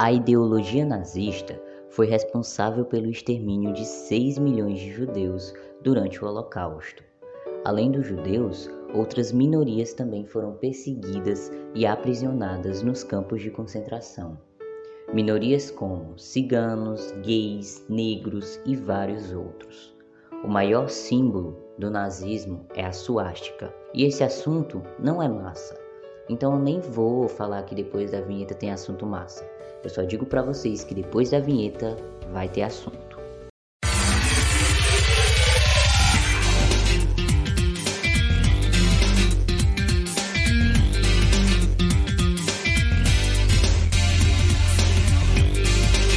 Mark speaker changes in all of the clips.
Speaker 1: A ideologia nazista foi responsável pelo extermínio de 6 milhões de judeus durante o Holocausto. Além dos judeus, outras minorias também foram perseguidas e aprisionadas nos campos de concentração. Minorias como ciganos, gays, negros e vários outros. O maior símbolo do nazismo é a suástica, e esse assunto não é massa. Então eu nem vou falar que depois da vinheta tem assunto massa. Eu só digo para vocês que depois da vinheta vai ter assunto.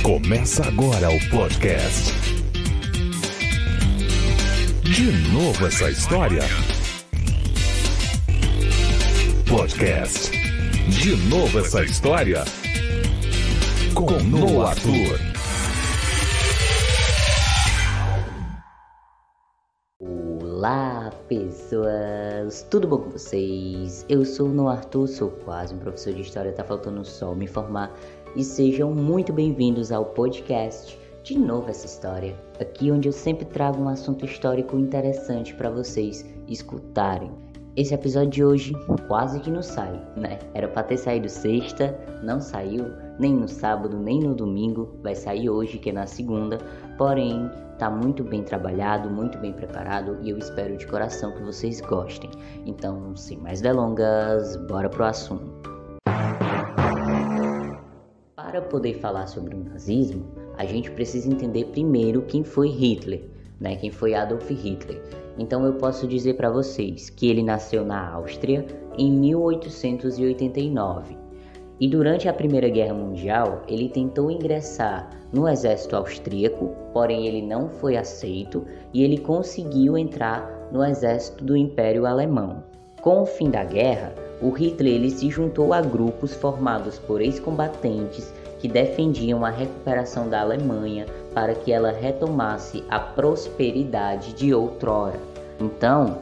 Speaker 2: Começa agora o podcast. De novo essa história? Podcast. De novo essa história? com No Arthur.
Speaker 1: Olá, pessoas! Tudo bom com vocês? Eu sou o No Arthur, sou quase um professor de história, tá faltando só me informar. E sejam muito bem-vindos ao podcast De Novo Essa História, aqui onde eu sempre trago um assunto histórico interessante para vocês escutarem. Esse episódio de hoje quase que não sai, né? Era para ter saído sexta, não saiu, nem no sábado, nem no domingo, vai sair hoje, que é na segunda. Porém, tá muito bem trabalhado, muito bem preparado e eu espero de coração que vocês gostem. Então, sem mais delongas, bora pro assunto. Para poder falar sobre o nazismo, a gente precisa entender primeiro quem foi Hitler, né? Quem foi Adolf Hitler. Então eu posso dizer para vocês que ele nasceu na Áustria em 1889. E durante a Primeira Guerra Mundial, ele tentou ingressar no exército austríaco, porém ele não foi aceito e ele conseguiu entrar no exército do Império Alemão. Com o fim da guerra, o Hitler ele se juntou a grupos formados por ex-combatentes que defendiam a recuperação da Alemanha para que ela retomasse a prosperidade de outrora. Então,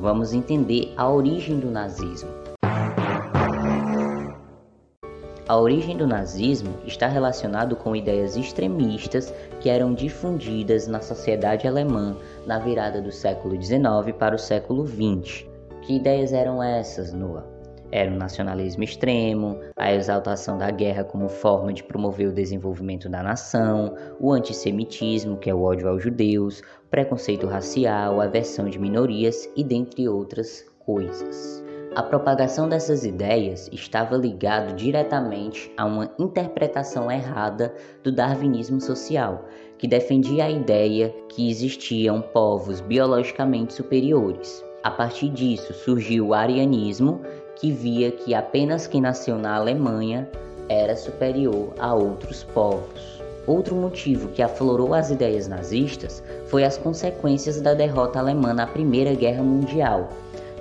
Speaker 1: vamos entender a origem do nazismo. A origem do nazismo está relacionado com ideias extremistas que eram difundidas na sociedade alemã na virada do século XIX para o século XX. Que ideias eram essas, Noah? Era o nacionalismo extremo, a exaltação da guerra como forma de promover o desenvolvimento da nação, o antissemitismo, que é o ódio aos judeus, preconceito racial, aversão de minorias e dentre outras coisas. A propagação dessas ideias estava ligado diretamente a uma interpretação errada do darwinismo social, que defendia a ideia que existiam povos biologicamente superiores. A partir disso surgiu o arianismo, que via que apenas quem nasceu na Alemanha era superior a outros povos. Outro motivo que aflorou as ideias nazistas foi as consequências da derrota alemã na Primeira Guerra Mundial,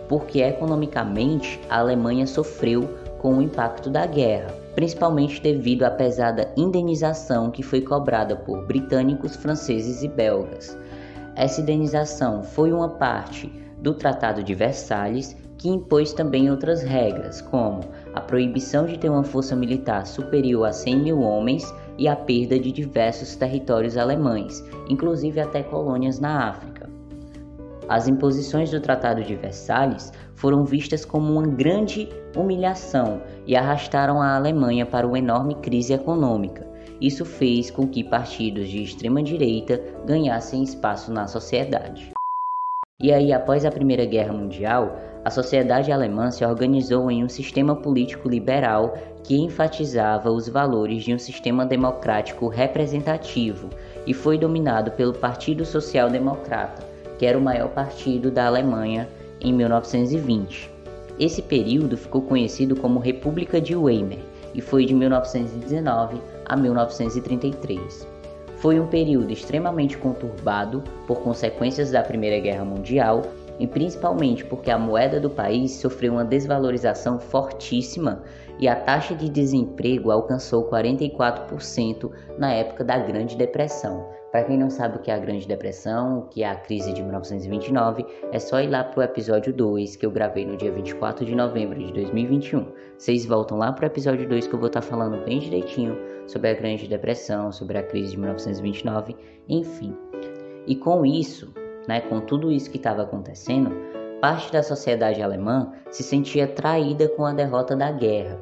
Speaker 1: porque economicamente a Alemanha sofreu com o impacto da guerra, principalmente devido à pesada indenização que foi cobrada por britânicos, franceses e belgas. Essa indenização foi uma parte do Tratado de Versalhes que impôs também outras regras, como a proibição de ter uma força militar superior a 100 mil homens e a perda de diversos territórios alemães, inclusive até colônias na África. As imposições do Tratado de Versalhes foram vistas como uma grande humilhação e arrastaram a Alemanha para uma enorme crise econômica. Isso fez com que partidos de extrema direita ganhassem espaço na sociedade. E aí, após a Primeira Guerra Mundial, a sociedade alemã se organizou em um sistema político liberal que enfatizava os valores de um sistema democrático representativo e foi dominado pelo Partido Social Democrata, que era o maior partido da Alemanha em 1920. Esse período ficou conhecido como República de Weimar e foi de 1919 a 1933. Foi um período extremamente conturbado por consequências da Primeira Guerra Mundial e principalmente porque a moeda do país sofreu uma desvalorização fortíssima e a taxa de desemprego alcançou 44% na época da Grande Depressão. Para quem não sabe o que é a Grande Depressão, o que é a crise de 1929, é só ir lá para o episódio 2 que eu gravei no dia 24 de novembro de 2021. Vocês voltam lá para o episódio 2 que eu vou estar tá falando bem direitinho sobre a Grande Depressão, sobre a crise de 1929, enfim. E com isso, né, com tudo isso que estava acontecendo, parte da sociedade alemã se sentia traída com a derrota da guerra,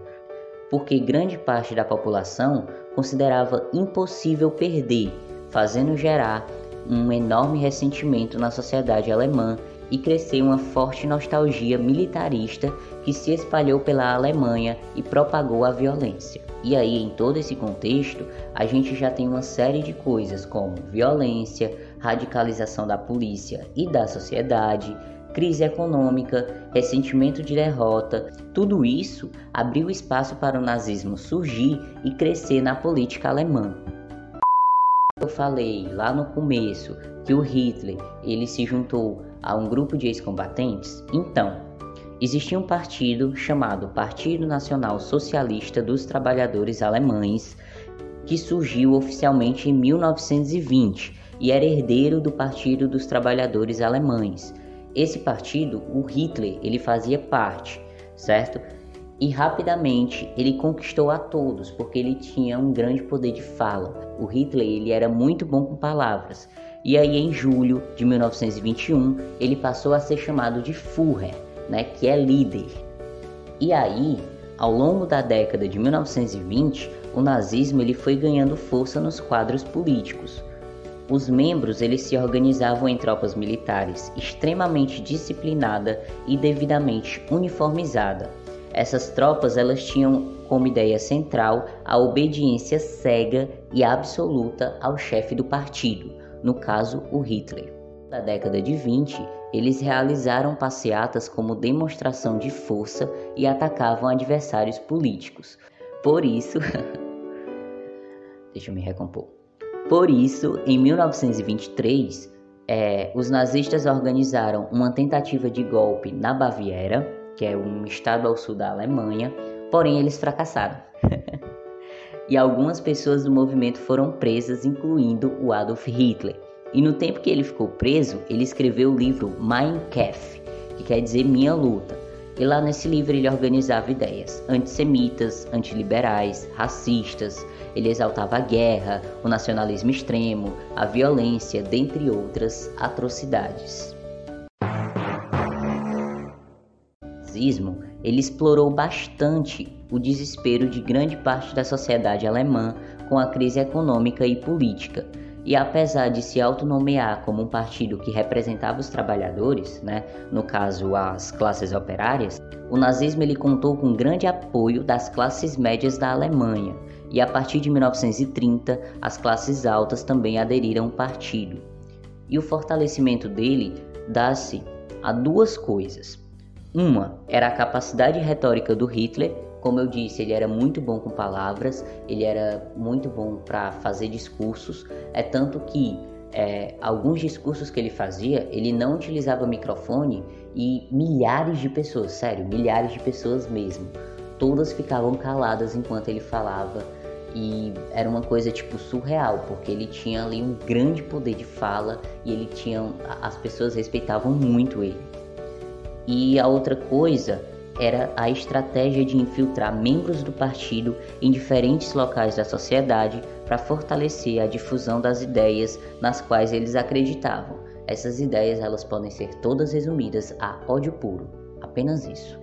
Speaker 1: porque grande parte da população considerava impossível perder fazendo gerar um enorme ressentimento na sociedade alemã e crescer uma forte nostalgia militarista que se espalhou pela Alemanha e propagou a violência. E aí, em todo esse contexto, a gente já tem uma série de coisas como violência, radicalização da polícia e da sociedade, crise econômica, ressentimento de derrota, tudo isso abriu espaço para o nazismo surgir e crescer na política alemã. Eu falei lá no começo que o Hitler ele se juntou a um grupo de ex-combatentes. Então, existia um partido chamado Partido Nacional Socialista dos Trabalhadores Alemães, que surgiu oficialmente em 1920 e era herdeiro do Partido dos Trabalhadores Alemães. Esse partido, o Hitler, ele fazia parte, certo? E rapidamente ele conquistou a todos, porque ele tinha um grande poder de fala. O Hitler ele era muito bom com palavras. E aí em julho de 1921 ele passou a ser chamado de Führer, né, que é líder. E aí, ao longo da década de 1920, o nazismo ele foi ganhando força nos quadros políticos. Os membros eles se organizavam em tropas militares extremamente disciplinada e devidamente uniformizada essas tropas elas tinham como ideia central a obediência cega e absoluta ao chefe do partido, no caso o Hitler. Na década de 20, eles realizaram passeatas como demonstração de força e atacavam adversários políticos. Por isso, deixa eu me recompor. Por isso, em 1923, é, os nazistas organizaram uma tentativa de golpe na Baviera que é um estado ao sul da Alemanha, porém eles fracassaram. e algumas pessoas do movimento foram presas, incluindo o Adolf Hitler. E no tempo que ele ficou preso, ele escreveu o livro Mein Kampf, que quer dizer Minha Luta. E lá nesse livro ele organizava ideias antissemitas, antiliberais, racistas. Ele exaltava a guerra, o nacionalismo extremo, a violência, dentre outras atrocidades. Nazismo, ele explorou bastante o desespero de grande parte da sociedade alemã com a crise econômica e política. E apesar de se autonomear como um partido que representava os trabalhadores, né, no caso as classes operárias, o nazismo ele contou com grande apoio das classes médias da Alemanha. E a partir de 1930, as classes altas também aderiram ao partido. E o fortalecimento dele dá-se a duas coisas. Uma era a capacidade retórica do Hitler, como eu disse, ele era muito bom com palavras, ele era muito bom para fazer discursos, é tanto que é, alguns discursos que ele fazia, ele não utilizava microfone e milhares de pessoas, sério, milhares de pessoas mesmo, todas ficavam caladas enquanto ele falava. E era uma coisa tipo surreal, porque ele tinha ali um grande poder de fala e ele tinha as pessoas respeitavam muito ele. E a outra coisa era a estratégia de infiltrar membros do partido em diferentes locais da sociedade para fortalecer a difusão das ideias nas quais eles acreditavam. Essas ideias elas podem ser todas resumidas a ódio puro, apenas isso.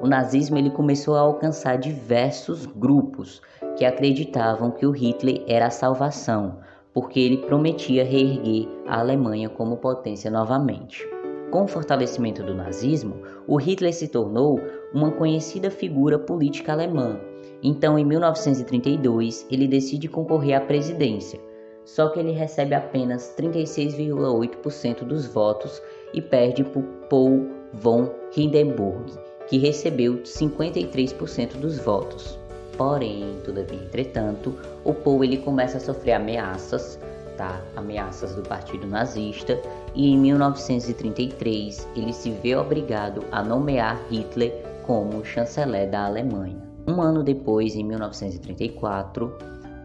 Speaker 1: O nazismo ele começou a alcançar diversos grupos que acreditavam que o Hitler era a salvação, porque ele prometia reerguer a Alemanha como potência novamente. Com o fortalecimento do nazismo, o Hitler se tornou uma conhecida figura política alemã. Então, em 1932, ele decide concorrer à presidência, só que ele recebe apenas 36,8% dos votos e perde por Paul von Hindenburg, que recebeu 53% dos votos. Porém, todavia, entretanto, o Paul ele começa a sofrer ameaças tá? ameaças do partido nazista e em 1933 ele se vê obrigado a nomear Hitler como chanceler da Alemanha. Um ano depois, em 1934,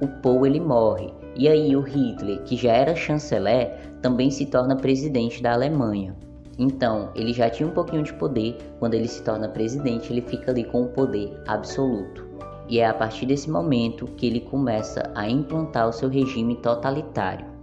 Speaker 1: o Paul ele morre e aí o Hitler, que já era chanceler, também se torna presidente da Alemanha. Então, ele já tinha um pouquinho de poder, quando ele se torna presidente, ele fica ali com o poder absoluto. E é a partir desse momento que ele começa a implantar o seu regime totalitário.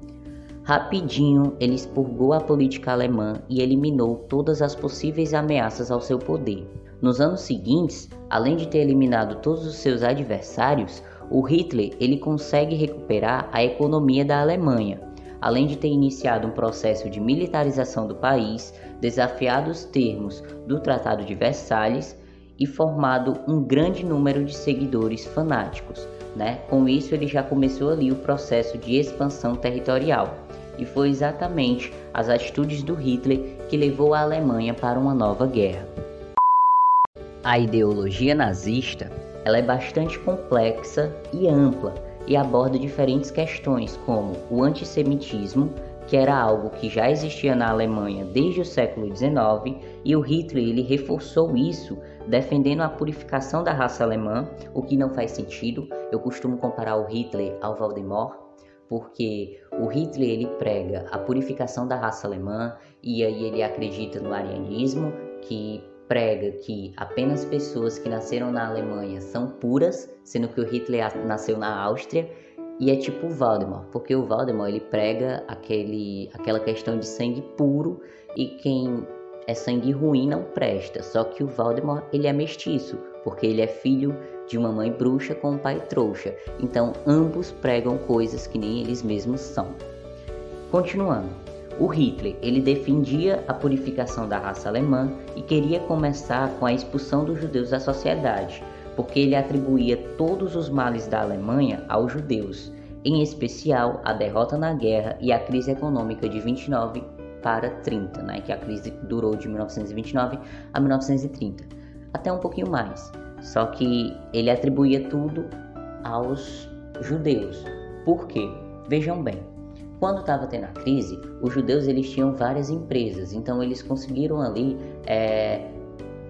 Speaker 1: Rapidinho, ele expurgou a política alemã e eliminou todas as possíveis ameaças ao seu poder. Nos anos seguintes, além de ter eliminado todos os seus adversários, o Hitler ele consegue recuperar a economia da Alemanha, além de ter iniciado um processo de militarização do país, desafiado os termos do Tratado de Versalhes e formado um grande número de seguidores fanáticos. Né? Com isso, ele já começou ali o processo de expansão territorial, e foi exatamente as atitudes do Hitler que levou a Alemanha para uma nova guerra. A ideologia nazista ela é bastante complexa e ampla e aborda diferentes questões como o antissemitismo, que era algo que já existia na Alemanha desde o século XIX, e o Hitler ele reforçou isso, defendendo a purificação da raça alemã, o que não faz sentido. Eu costumo comparar o Hitler ao Voldemort, porque o Hitler ele prega a purificação da raça alemã e aí ele acredita no arianismo, que prega que apenas pessoas que nasceram na Alemanha são puras, sendo que o Hitler nasceu na Áustria, e é tipo o Valdemar, porque o Valdemar ele prega aquele, aquela questão de sangue puro e quem é sangue ruim não presta. Só que o Valdemar ele é mestiço, porque ele é filho de uma mãe bruxa com um pai trouxa. Então ambos pregam coisas que nem eles mesmos são. Continuando, o Hitler, ele defendia a purificação da raça alemã e queria começar com a expulsão dos judeus da sociedade, porque ele atribuía todos os males da Alemanha aos judeus, em especial a derrota na guerra e a crise econômica de 29 para 30, né, que a crise durou de 1929 a 1930, até um pouquinho mais. Só que ele atribuía tudo aos judeus. Por quê? Vejam bem, quando estava tendo a crise, os judeus eles tinham várias empresas, então eles conseguiram ali é,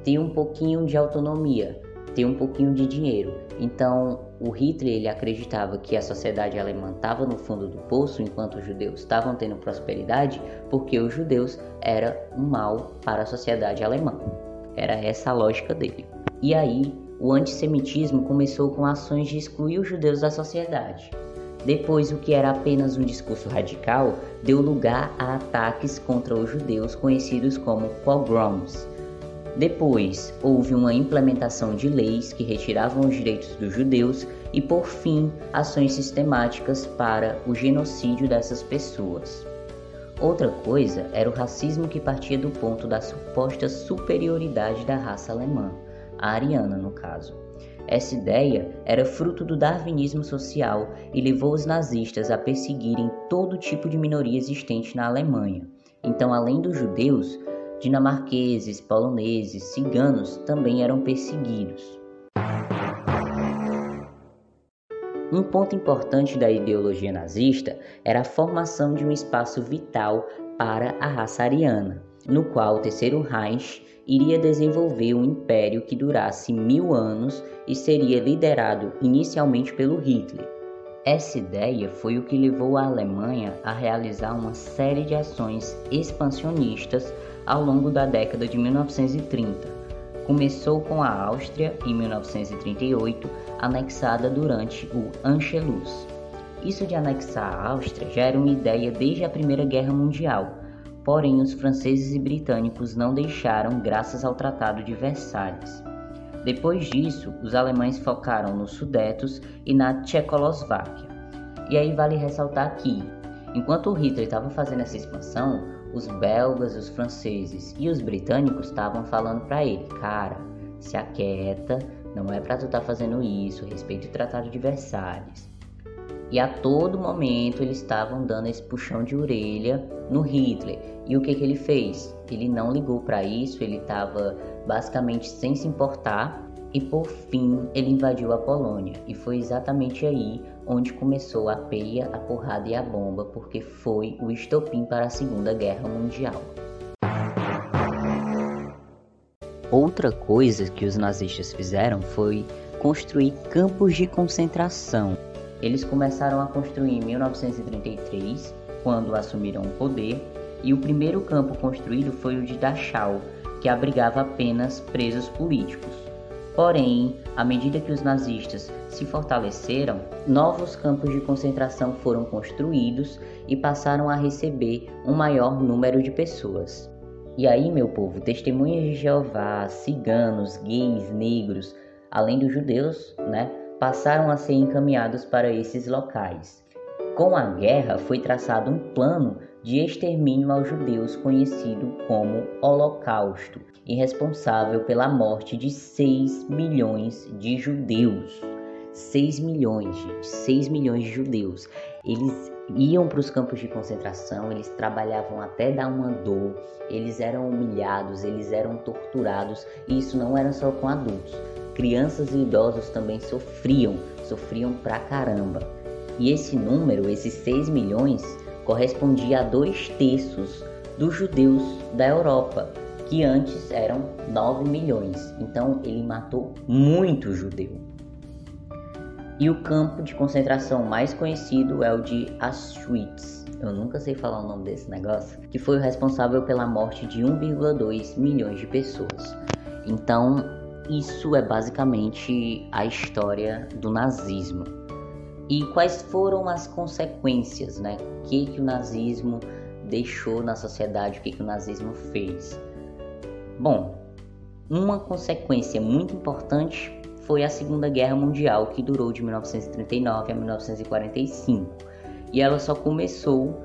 Speaker 1: ter um pouquinho de autonomia, ter um pouquinho de dinheiro. Então o Hitler ele acreditava que a sociedade alemã estava no fundo do poço enquanto os judeus estavam tendo prosperidade, porque os judeus era um mal para a sociedade alemã. Era essa a lógica dele. E aí o antissemitismo começou com ações de excluir os judeus da sociedade. Depois, o que era apenas um discurso radical deu lugar a ataques contra os judeus conhecidos como pogroms. Depois, houve uma implementação de leis que retiravam os direitos dos judeus e, por fim, ações sistemáticas para o genocídio dessas pessoas. Outra coisa era o racismo que partia do ponto da suposta superioridade da raça alemã, a ariana no caso. Essa ideia era fruto do darwinismo social e levou os nazistas a perseguirem todo tipo de minoria existente na Alemanha. Então, além dos judeus, dinamarqueses, poloneses, ciganos também eram perseguidos. Um ponto importante da ideologia nazista era a formação de um espaço vital para a raça ariana, no qual o Terceiro Reich iria desenvolver um império que durasse mil anos e seria liderado inicialmente pelo Hitler. Essa ideia foi o que levou a Alemanha a realizar uma série de ações expansionistas ao longo da década de 1930. Começou com a Áustria em 1938, anexada durante o Anschluss. Isso de anexar a Áustria já era uma ideia desde a Primeira Guerra Mundial, porém os franceses e britânicos não deixaram graças ao Tratado de Versalhes. Depois disso, os alemães focaram nos Sudetos e na Tchecoslováquia. E aí vale ressaltar que, enquanto o Hitler estava fazendo essa expansão, os belgas, os franceses e os britânicos estavam falando para ele, cara, se aquieta, não é para tu estar tá fazendo isso, respeite o Tratado de Versalhes. E a todo momento eles estavam dando esse puxão de orelha no Hitler. E o que, que ele fez? Ele não ligou para isso, ele estava basicamente sem se importar. E por fim ele invadiu a Polônia. E foi exatamente aí onde começou a peia, a porrada e a bomba, porque foi o estopim para a Segunda Guerra Mundial. Outra coisa que os nazistas fizeram foi construir campos de concentração. Eles começaram a construir em 1933, quando assumiram o poder, e o primeiro campo construído foi o de Dachau, que abrigava apenas presos políticos. Porém, à medida que os nazistas se fortaleceram, novos campos de concentração foram construídos e passaram a receber um maior número de pessoas. E aí, meu povo, testemunhas de Jeová, ciganos, gays, negros, além dos judeus, né, passaram a ser encaminhados para esses locais. Com a guerra, foi traçado um plano de extermínio aos judeus conhecido como Holocausto, e responsável pela morte de 6 milhões de judeus. 6 milhões, gente, 6 milhões de judeus. Eles iam para os campos de concentração, eles trabalhavam até dar uma dor, eles eram humilhados, eles eram torturados, e isso não era só com adultos. Crianças e idosos também sofriam, sofriam pra caramba. E esse número, esses 6 milhões, correspondia a dois terços dos judeus da Europa, que antes eram 9 milhões. Então ele matou muito judeu. E o campo de concentração mais conhecido é o de Auschwitz. Eu nunca sei falar o nome desse negócio, que foi o responsável pela morte de 1,2 milhões de pessoas. Então, isso é basicamente a história do nazismo. E quais foram as consequências, né? O que, que o nazismo deixou na sociedade, o que, que o nazismo fez? Bom, uma consequência muito importante foi a Segunda Guerra Mundial, que durou de 1939 a 1945, e ela só começou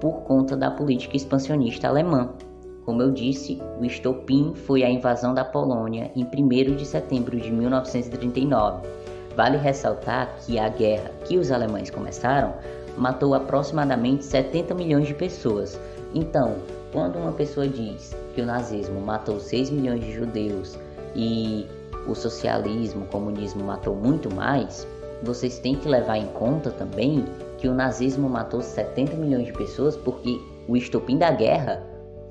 Speaker 1: por conta da política expansionista alemã. Como eu disse, o estopim foi a invasão da Polônia em 1 de setembro de 1939. Vale ressaltar que a guerra que os alemães começaram matou aproximadamente 70 milhões de pessoas. Então, quando uma pessoa diz que o nazismo matou 6 milhões de judeus e o socialismo, o comunismo matou muito mais, vocês têm que levar em conta também que o nazismo matou 70 milhões de pessoas porque o estopim da guerra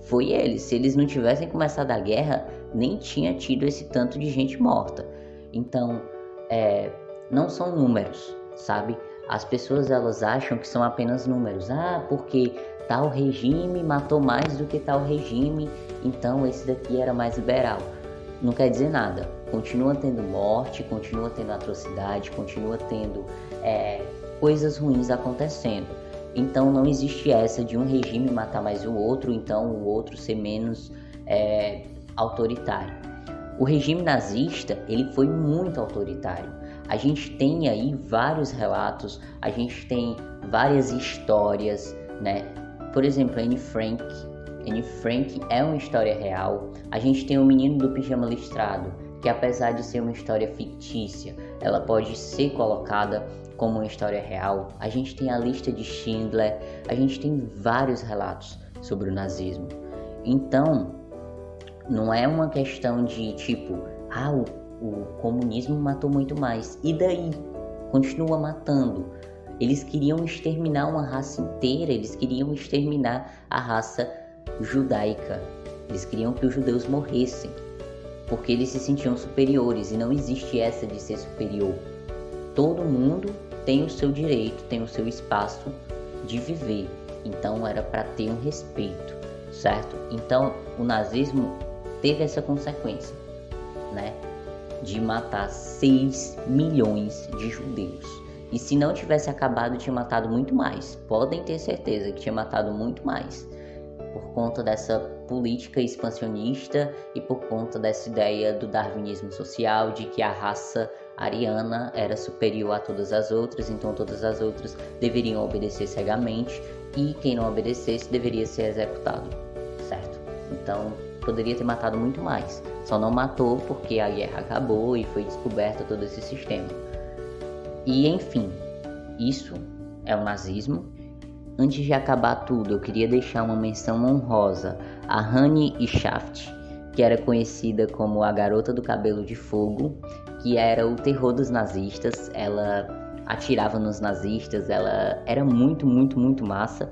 Speaker 1: foi eles. Se eles não tivessem começado a guerra, nem tinha tido esse tanto de gente morta. Então, é, não são números, sabe? As pessoas elas acham que são apenas números. Ah, porque tal regime matou mais do que tal regime, então esse daqui era mais liberal. Não quer dizer nada. Continua tendo morte, continua tendo atrocidade, continua tendo é, coisas ruins acontecendo. Então não existe essa de um regime matar mais o outro, então o outro ser menos é, autoritário. O regime nazista ele foi muito autoritário. A gente tem aí vários relatos, a gente tem várias histórias, né? Por exemplo, Anne Frank. Anne Frank é uma história real. A gente tem o Menino do Pijama Listrado, que apesar de ser uma história fictícia, ela pode ser colocada como uma história real. A gente tem a lista de Schindler, a gente tem vários relatos sobre o nazismo. Então, não é uma questão de tipo, ah, o, o comunismo matou muito mais. E daí? Continua matando. Eles queriam exterminar uma raça inteira, eles queriam exterminar a raça judaica. Eles queriam que os judeus morressem, porque eles se sentiam superiores e não existe essa de ser superior. Todo mundo tem o seu direito, tem o seu espaço de viver. Então era para ter um respeito, certo? Então o nazismo teve essa consequência, né? De matar 6 milhões de judeus. E se não tivesse acabado, tinha matado muito mais. Podem ter certeza que tinha matado muito mais. Por conta dessa política expansionista e por conta dessa ideia do darwinismo social, de que a raça ariana era superior a todas as outras, então todas as outras deveriam obedecer cegamente e quem não obedecesse deveria ser executado, certo? Então poderia ter matado muito mais, só não matou porque a guerra acabou e foi descoberto todo esse sistema. E enfim, isso é o nazismo. Antes de acabar tudo, eu queria deixar uma menção honrosa a Hanni Schaft, que era conhecida como a Garota do Cabelo de Fogo, que era o terror dos nazistas. Ela atirava nos nazistas, ela era muito, muito, muito massa,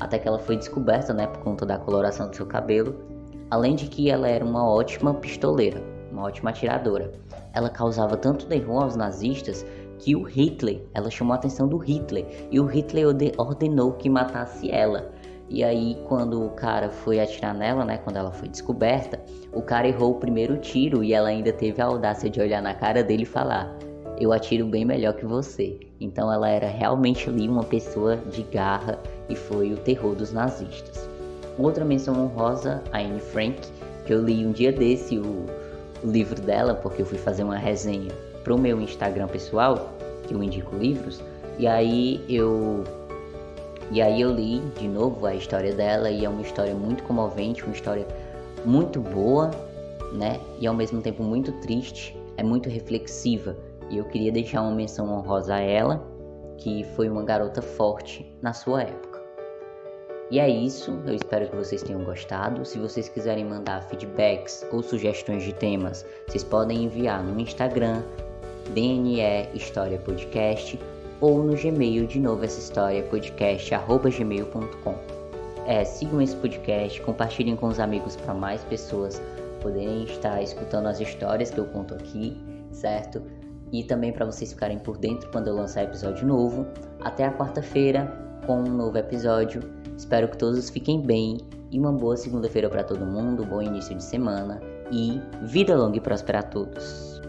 Speaker 1: até que ela foi descoberta, né, por conta da coloração do seu cabelo. Além de que ela era uma ótima pistoleira, uma ótima atiradora. Ela causava tanto terror aos nazistas que o Hitler, ela chamou a atenção do Hitler e o Hitler ordenou que matasse ela. E aí, quando o cara foi atirar nela, né, quando ela foi descoberta, o cara errou o primeiro tiro e ela ainda teve a audácia de olhar na cara dele e falar: Eu atiro bem melhor que você. Então ela era realmente ali uma pessoa de garra e foi o terror dos nazistas. Outra menção honrosa, a Anne Frank, que eu li um dia desse o, o livro dela, porque eu fui fazer uma resenha pro meu Instagram pessoal, que eu indico livros, e aí eu e aí eu li de novo a história dela e é uma história muito comovente, uma história muito boa, né? E ao mesmo tempo muito triste, é muito reflexiva. E eu queria deixar uma menção honrosa a ela, que foi uma garota forte na sua época. E é isso, eu espero que vocês tenham gostado. Se vocês quiserem mandar feedbacks ou sugestões de temas, vocês podem enviar no Instagram, DNE História Podcast ou no Gmail de novo essa história. É, sigam esse podcast, compartilhem com os amigos para mais pessoas poderem estar escutando as histórias que eu conto aqui, certo? E também para vocês ficarem por dentro quando eu lançar episódio novo. Até a quarta-feira com um novo episódio. Espero que todos fiquem bem e uma boa segunda-feira para todo mundo, bom início de semana e vida longa e próspera a todos.